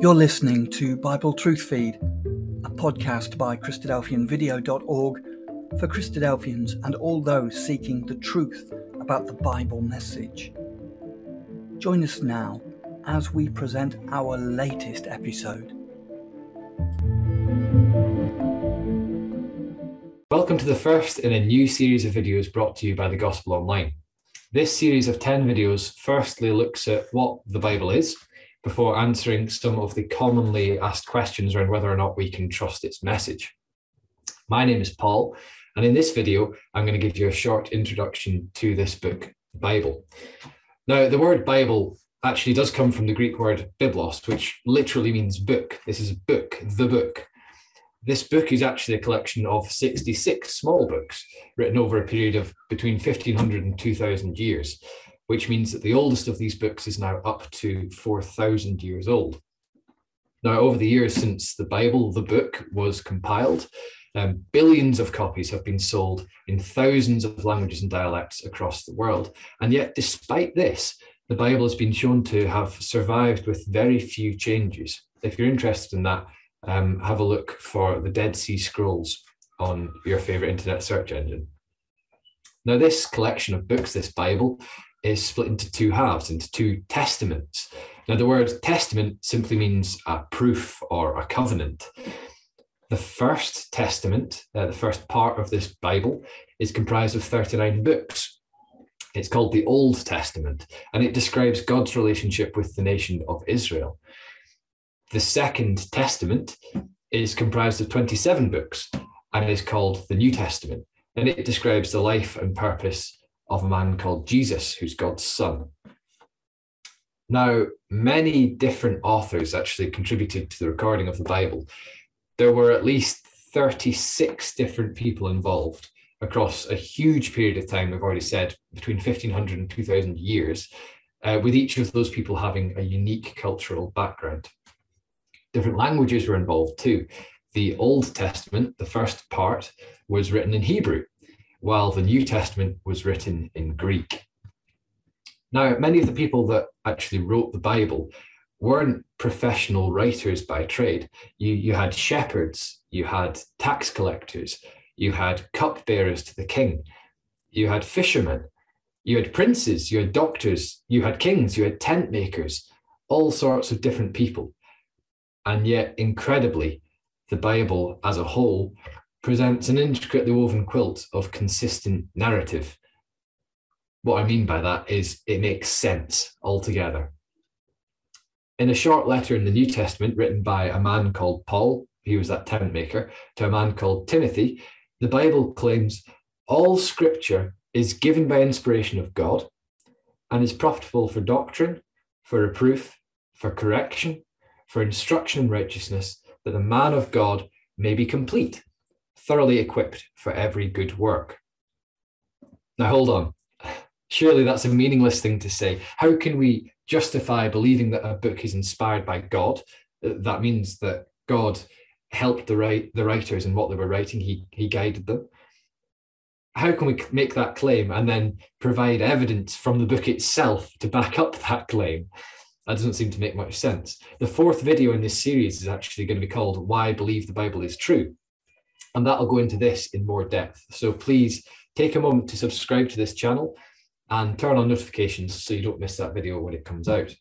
You're listening to Bible Truth Feed, a podcast by Christadelphianvideo.org for Christadelphians and all those seeking the truth about the Bible message. Join us now as we present our latest episode. Welcome to the first in a new series of videos brought to you by the Gospel Online. This series of 10 videos firstly looks at what the Bible is before answering some of the commonly asked questions around whether or not we can trust its message. My name is Paul, and in this video, I'm going to give you a short introduction to this book, the Bible. Now, the word Bible actually does come from the Greek word biblos, which literally means book. This is a book, the book. This book is actually a collection of 66 small books written over a period of between 1500 and 2000 years which means that the oldest of these books is now up to 4,000 years old. Now, over the years since the Bible, the book, was compiled, um, billions of copies have been sold in thousands of languages and dialects across the world. And yet, despite this, the Bible has been shown to have survived with very few changes. If you're interested in that, um, have a look for the Dead Sea Scrolls on your favorite internet search engine. Now, this collection of books, this Bible, is split into two halves, into two testaments. Now, the word testament simply means a proof or a covenant. The first testament, uh, the first part of this Bible, is comprised of 39 books. It's called the Old Testament, and it describes God's relationship with the nation of Israel. The Second Testament is comprised of 27 books and is called the New Testament, and it describes the life and purpose of a man called Jesus, who's God's son. Now, many different authors actually contributed to the recording of the Bible. There were at least 36 different people involved across a huge period of time, I've already said, between 1500 and 2000 years, uh, with each of those people having a unique cultural background. Different languages were involved too. The Old Testament, the first part, was written in Hebrew, while the New Testament was written in Greek. Now, many of the people that actually wrote the Bible weren't professional writers by trade. You, you had shepherds, you had tax collectors, you had cupbearers to the king, you had fishermen, you had princes, you had doctors, you had kings, you had tent makers, all sorts of different people. And yet, incredibly, the Bible as a whole presents an intricately woven quilt of consistent narrative. What I mean by that is it makes sense altogether. In a short letter in the New Testament written by a man called Paul, he was that tent maker, to a man called Timothy, the Bible claims all scripture is given by inspiration of God and is profitable for doctrine, for reproof, for correction, for instruction in righteousness, that the man of God may be complete, thoroughly equipped for every good work. Now, hold on. Surely that's a meaningless thing to say. How can we justify believing that a book is inspired by God? Uh, that means that God helped the, write, the writers in what they were writing, he, he guided them. How can we make that claim and then provide evidence from the book itself to back up that claim? That doesn't seem to make much sense. The fourth video in this series is actually going to be called Why I Believe the Bible is True and that'll go into this in more depth. So please take a moment to subscribe to this channel and turn on notifications so you don't miss that video when it comes out.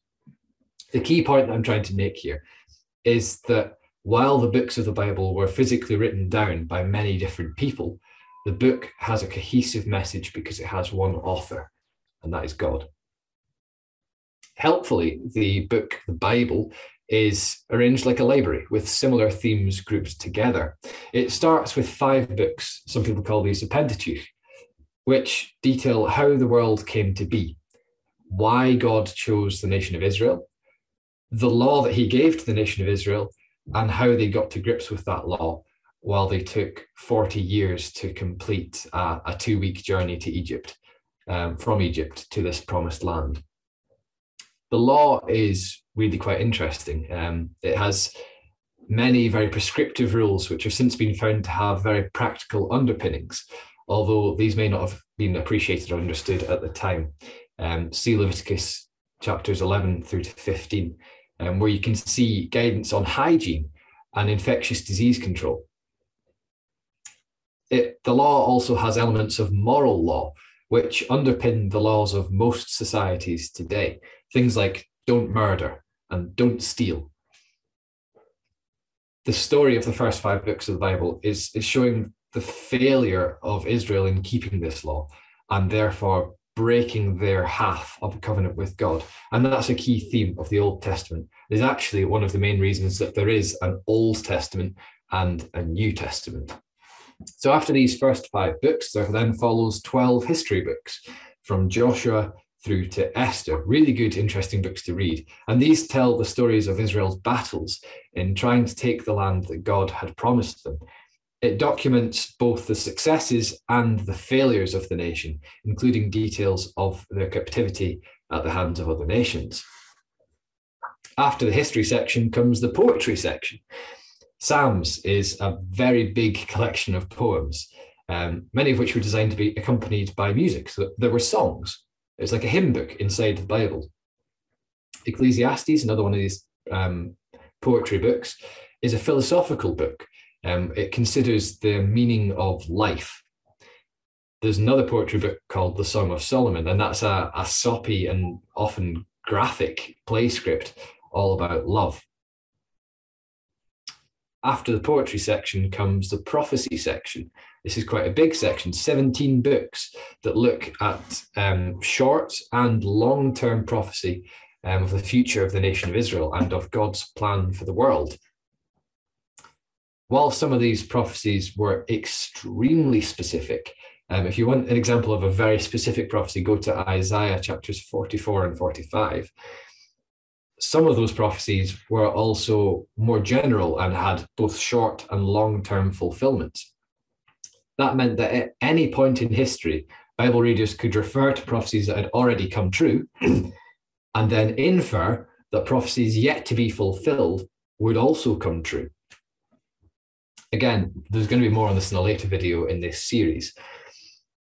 The key point that I'm trying to make here is that while the books of the Bible were physically written down by many different people, the book has a cohesive message because it has one author, and that is God. Helpfully, the book, the Bible, is arranged like a library with similar themes grouped together. It starts with five books, some people call these the Pentateuch, which detail how the world came to be, why God chose the nation of Israel, the law that he gave to the nation of Israel, and how they got to grips with that law while they took 40 years to complete a, a two week journey to Egypt, um, from Egypt to this promised land. The law is really quite interesting. Um, it has many very prescriptive rules, which have since been found to have very practical underpinnings, although these may not have been appreciated or understood at the time. Um, see Leviticus chapters 11 through to 15. um, where you can see guidance on hygiene and infectious disease control. It, the law also has elements of moral law, which underpin the laws of most societies today. Things like don't murder and don't steal. The story of the first five books of the Bible is, is showing the failure of Israel in keeping this law and therefore breaking their half of a covenant with God. And that's a key theme of the Old Testament. It is actually one of the main reasons that there is an Old Testament and a New Testament. So after these first five books, there then follows 12 history books from Joshua through to Esther. Really good, interesting books to read. And these tell the stories of Israel's battles in trying to take the land that God had promised them it documents both the successes and the failures of the nation, including details of their captivity at the hands of other nations. After the history section comes the poetry section. Psalms is a very big collection of poems, um, many of which were designed to be accompanied by music. So there were songs. It's like a hymn book inside the Bible. Ecclesiastes, another one of these um, poetry books, is a philosophical book um, it considers the meaning of life. There's another poetry book called The Song of Solomon, and that's a, a soppy and often graphic play script all about love. After the poetry section comes the prophecy section. This is quite a big section, 17 books that look at um, short and long term prophecy um, of the future of the nation of Israel and of God's plan for the world while some of these prophecies were extremely specific, um, if you want an example of a very specific prophecy, go to Isaiah chapters 44 and 45. Some of those prophecies were also more general and had both short and long term fulfillments. That meant that at any point in history, Bible readers could refer to prophecies that had already come true and then infer that prophecies yet to be fulfilled would also come true. Again, there's going to be more on this in a later video in this series.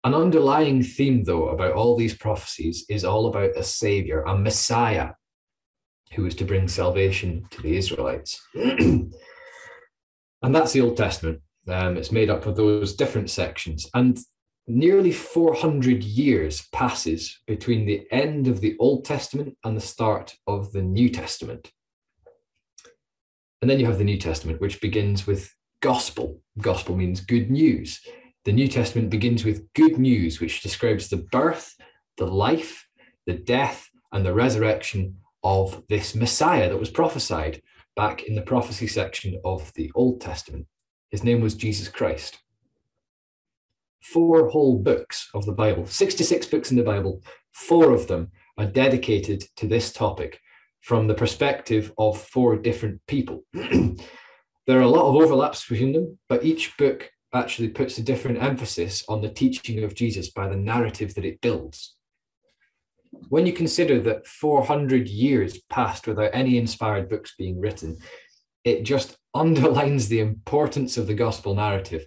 An underlying theme, though, about all these prophecies is all about a savior, a Messiah, who is to bring salvation to the Israelites. and that's the Old Testament. Um, it's made up of those different sections. And nearly 400 years passes between the end of the Old Testament and the start of the New Testament. And then you have the New Testament, which begins with gospel. Gospel means good news. The New Testament begins with good news, which describes the birth, the life, the death, and the resurrection of this Messiah that was prophesied back in the prophecy section of the Old Testament. His name was Jesus Christ. Four whole books of the Bible, 66 books in the Bible, four of them are dedicated to this topic from the perspective of four different people. There are a lot of overlaps between them, but each book actually puts a different emphasis on the teaching of Jesus by the narrative that it builds. When you consider that 400 years passed without any inspired books being written, it just underlines the importance of the gospel narrative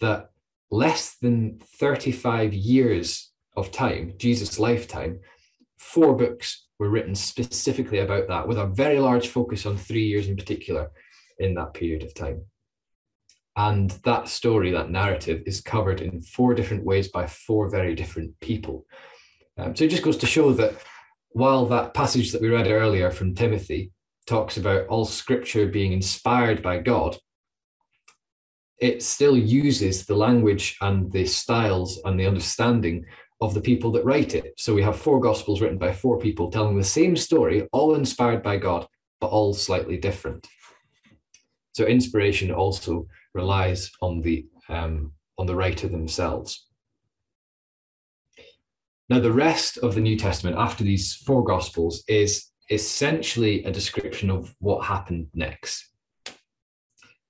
that less than 35 years of time, Jesus' lifetime, four books were written specifically about that, with a very large focus on three years in particular in that period of time. And that story, that narrative, is covered in four different ways by four very different people. Um, so it just goes to show that while that passage that we read earlier from Timothy talks about all scripture being inspired by God, it still uses the language and the styles and the understanding of the people that write it. So we have four gospels written by four people telling the same story, all inspired by God, but all slightly different. So inspiration also relies on the um, on the writer themselves. Now, the rest of the New Testament after these four Gospels is essentially a description of what happened next.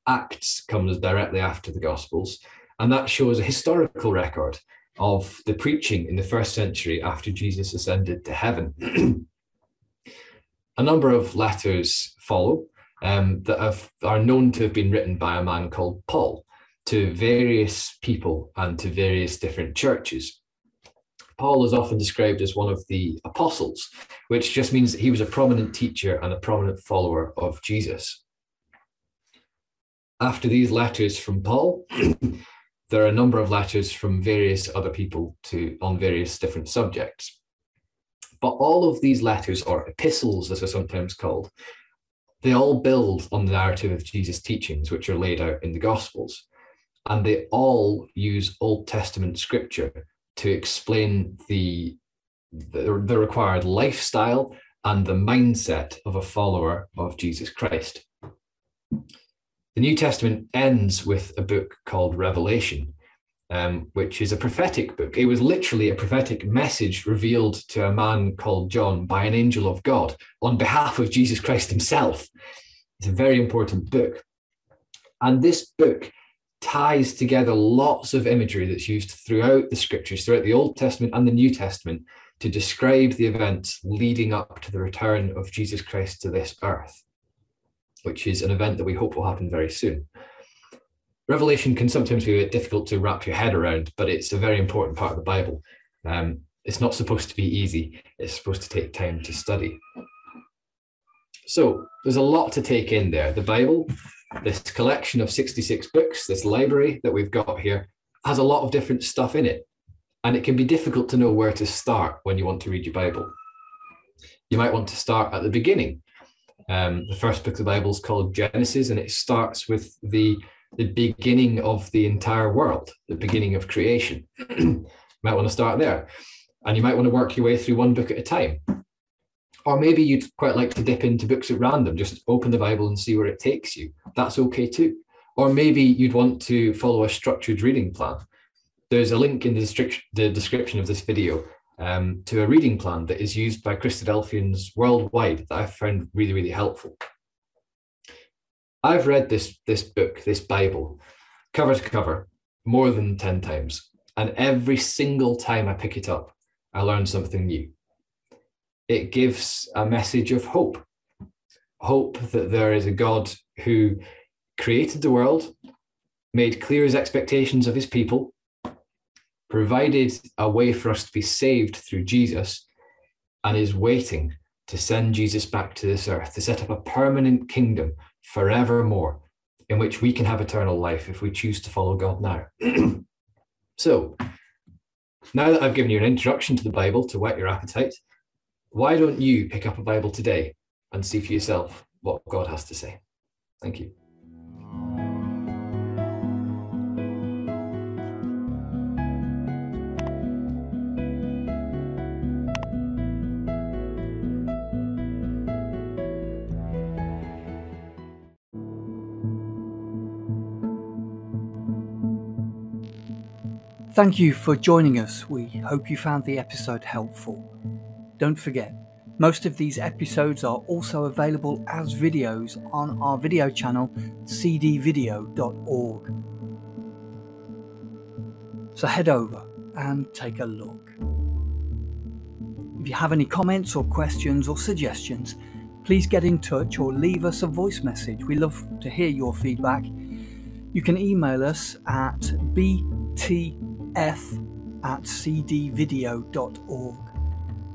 Acts comes directly after the Gospels, and that shows a historical record of the preaching in the first century after Jesus ascended to heaven. a number of letters follow, um, that have, are known to have been written by a man called Paul to various people and to various different churches. Paul is often described as one of the apostles, which just means that he was a prominent teacher and a prominent follower of Jesus. After these letters from Paul, there are a number of letters from various other people to on various different subjects. But all of these letters, or epistles as they're sometimes called, they all build on the narrative of Jesus' teachings, which are laid out in the Gospels. And they all use Old Testament scripture to explain the, the, the required lifestyle and the mindset of a follower of Jesus Christ. The New Testament ends with a book called Revelation, um, which is a prophetic book. It was literally a prophetic message revealed to a man called John by an angel of God on behalf of Jesus Christ himself. It's a very important book. And this book ties together lots of imagery that's used throughout the scriptures, throughout the Old Testament and the New Testament, to describe the events leading up to the return of Jesus Christ to this earth, which is an event that we hope will happen very soon. Revelation can sometimes be a bit difficult to wrap your head around, but it's a very important part of the Bible. Um, it's not supposed to be easy, it's supposed to take time to study. So there's a lot to take in there. The Bible, this collection of 66 books, this library that we've got here, has a lot of different stuff in it. And it can be difficult to know where to start when you want to read your Bible. You might want to start at the beginning. Um, the first book of the Bible is called Genesis, and it starts with the the beginning of the entire world, the beginning of creation. you might want to start there. And you might want to work your way through one book at a time. Or maybe you'd quite like to dip into books at random, just open the Bible and see where it takes you. That's okay too. Or maybe you'd want to follow a structured reading plan. There's a link in the, description of this video um, to a reading plan that is used by Christadelphians worldwide that I've found really, really helpful. I've read this this book, this Bible, cover to cover, more than 10 times. And every single time I pick it up, I learn something new. It gives a message of hope. Hope that there is a God who created the world, made clear his expectations of his people, provided a way for us to be saved through Jesus, and is waiting to send Jesus back to this earth to set up a permanent kingdom forevermore, in which we can have eternal life if we choose to follow God now. so, now that I've given you an introduction to the Bible to whet your appetite, why don't you pick up a Bible today and see for yourself what God has to say? Thank you. Thank you for joining us. We hope you found the episode helpful. Don't forget, most of these episodes are also available as videos on our video channel, cdvideo.org. So head over and take a look. If you have any comments or questions or suggestions, please get in touch or leave us a voice message. We love to hear your feedback. You can email us at bt f at cdvideo.org.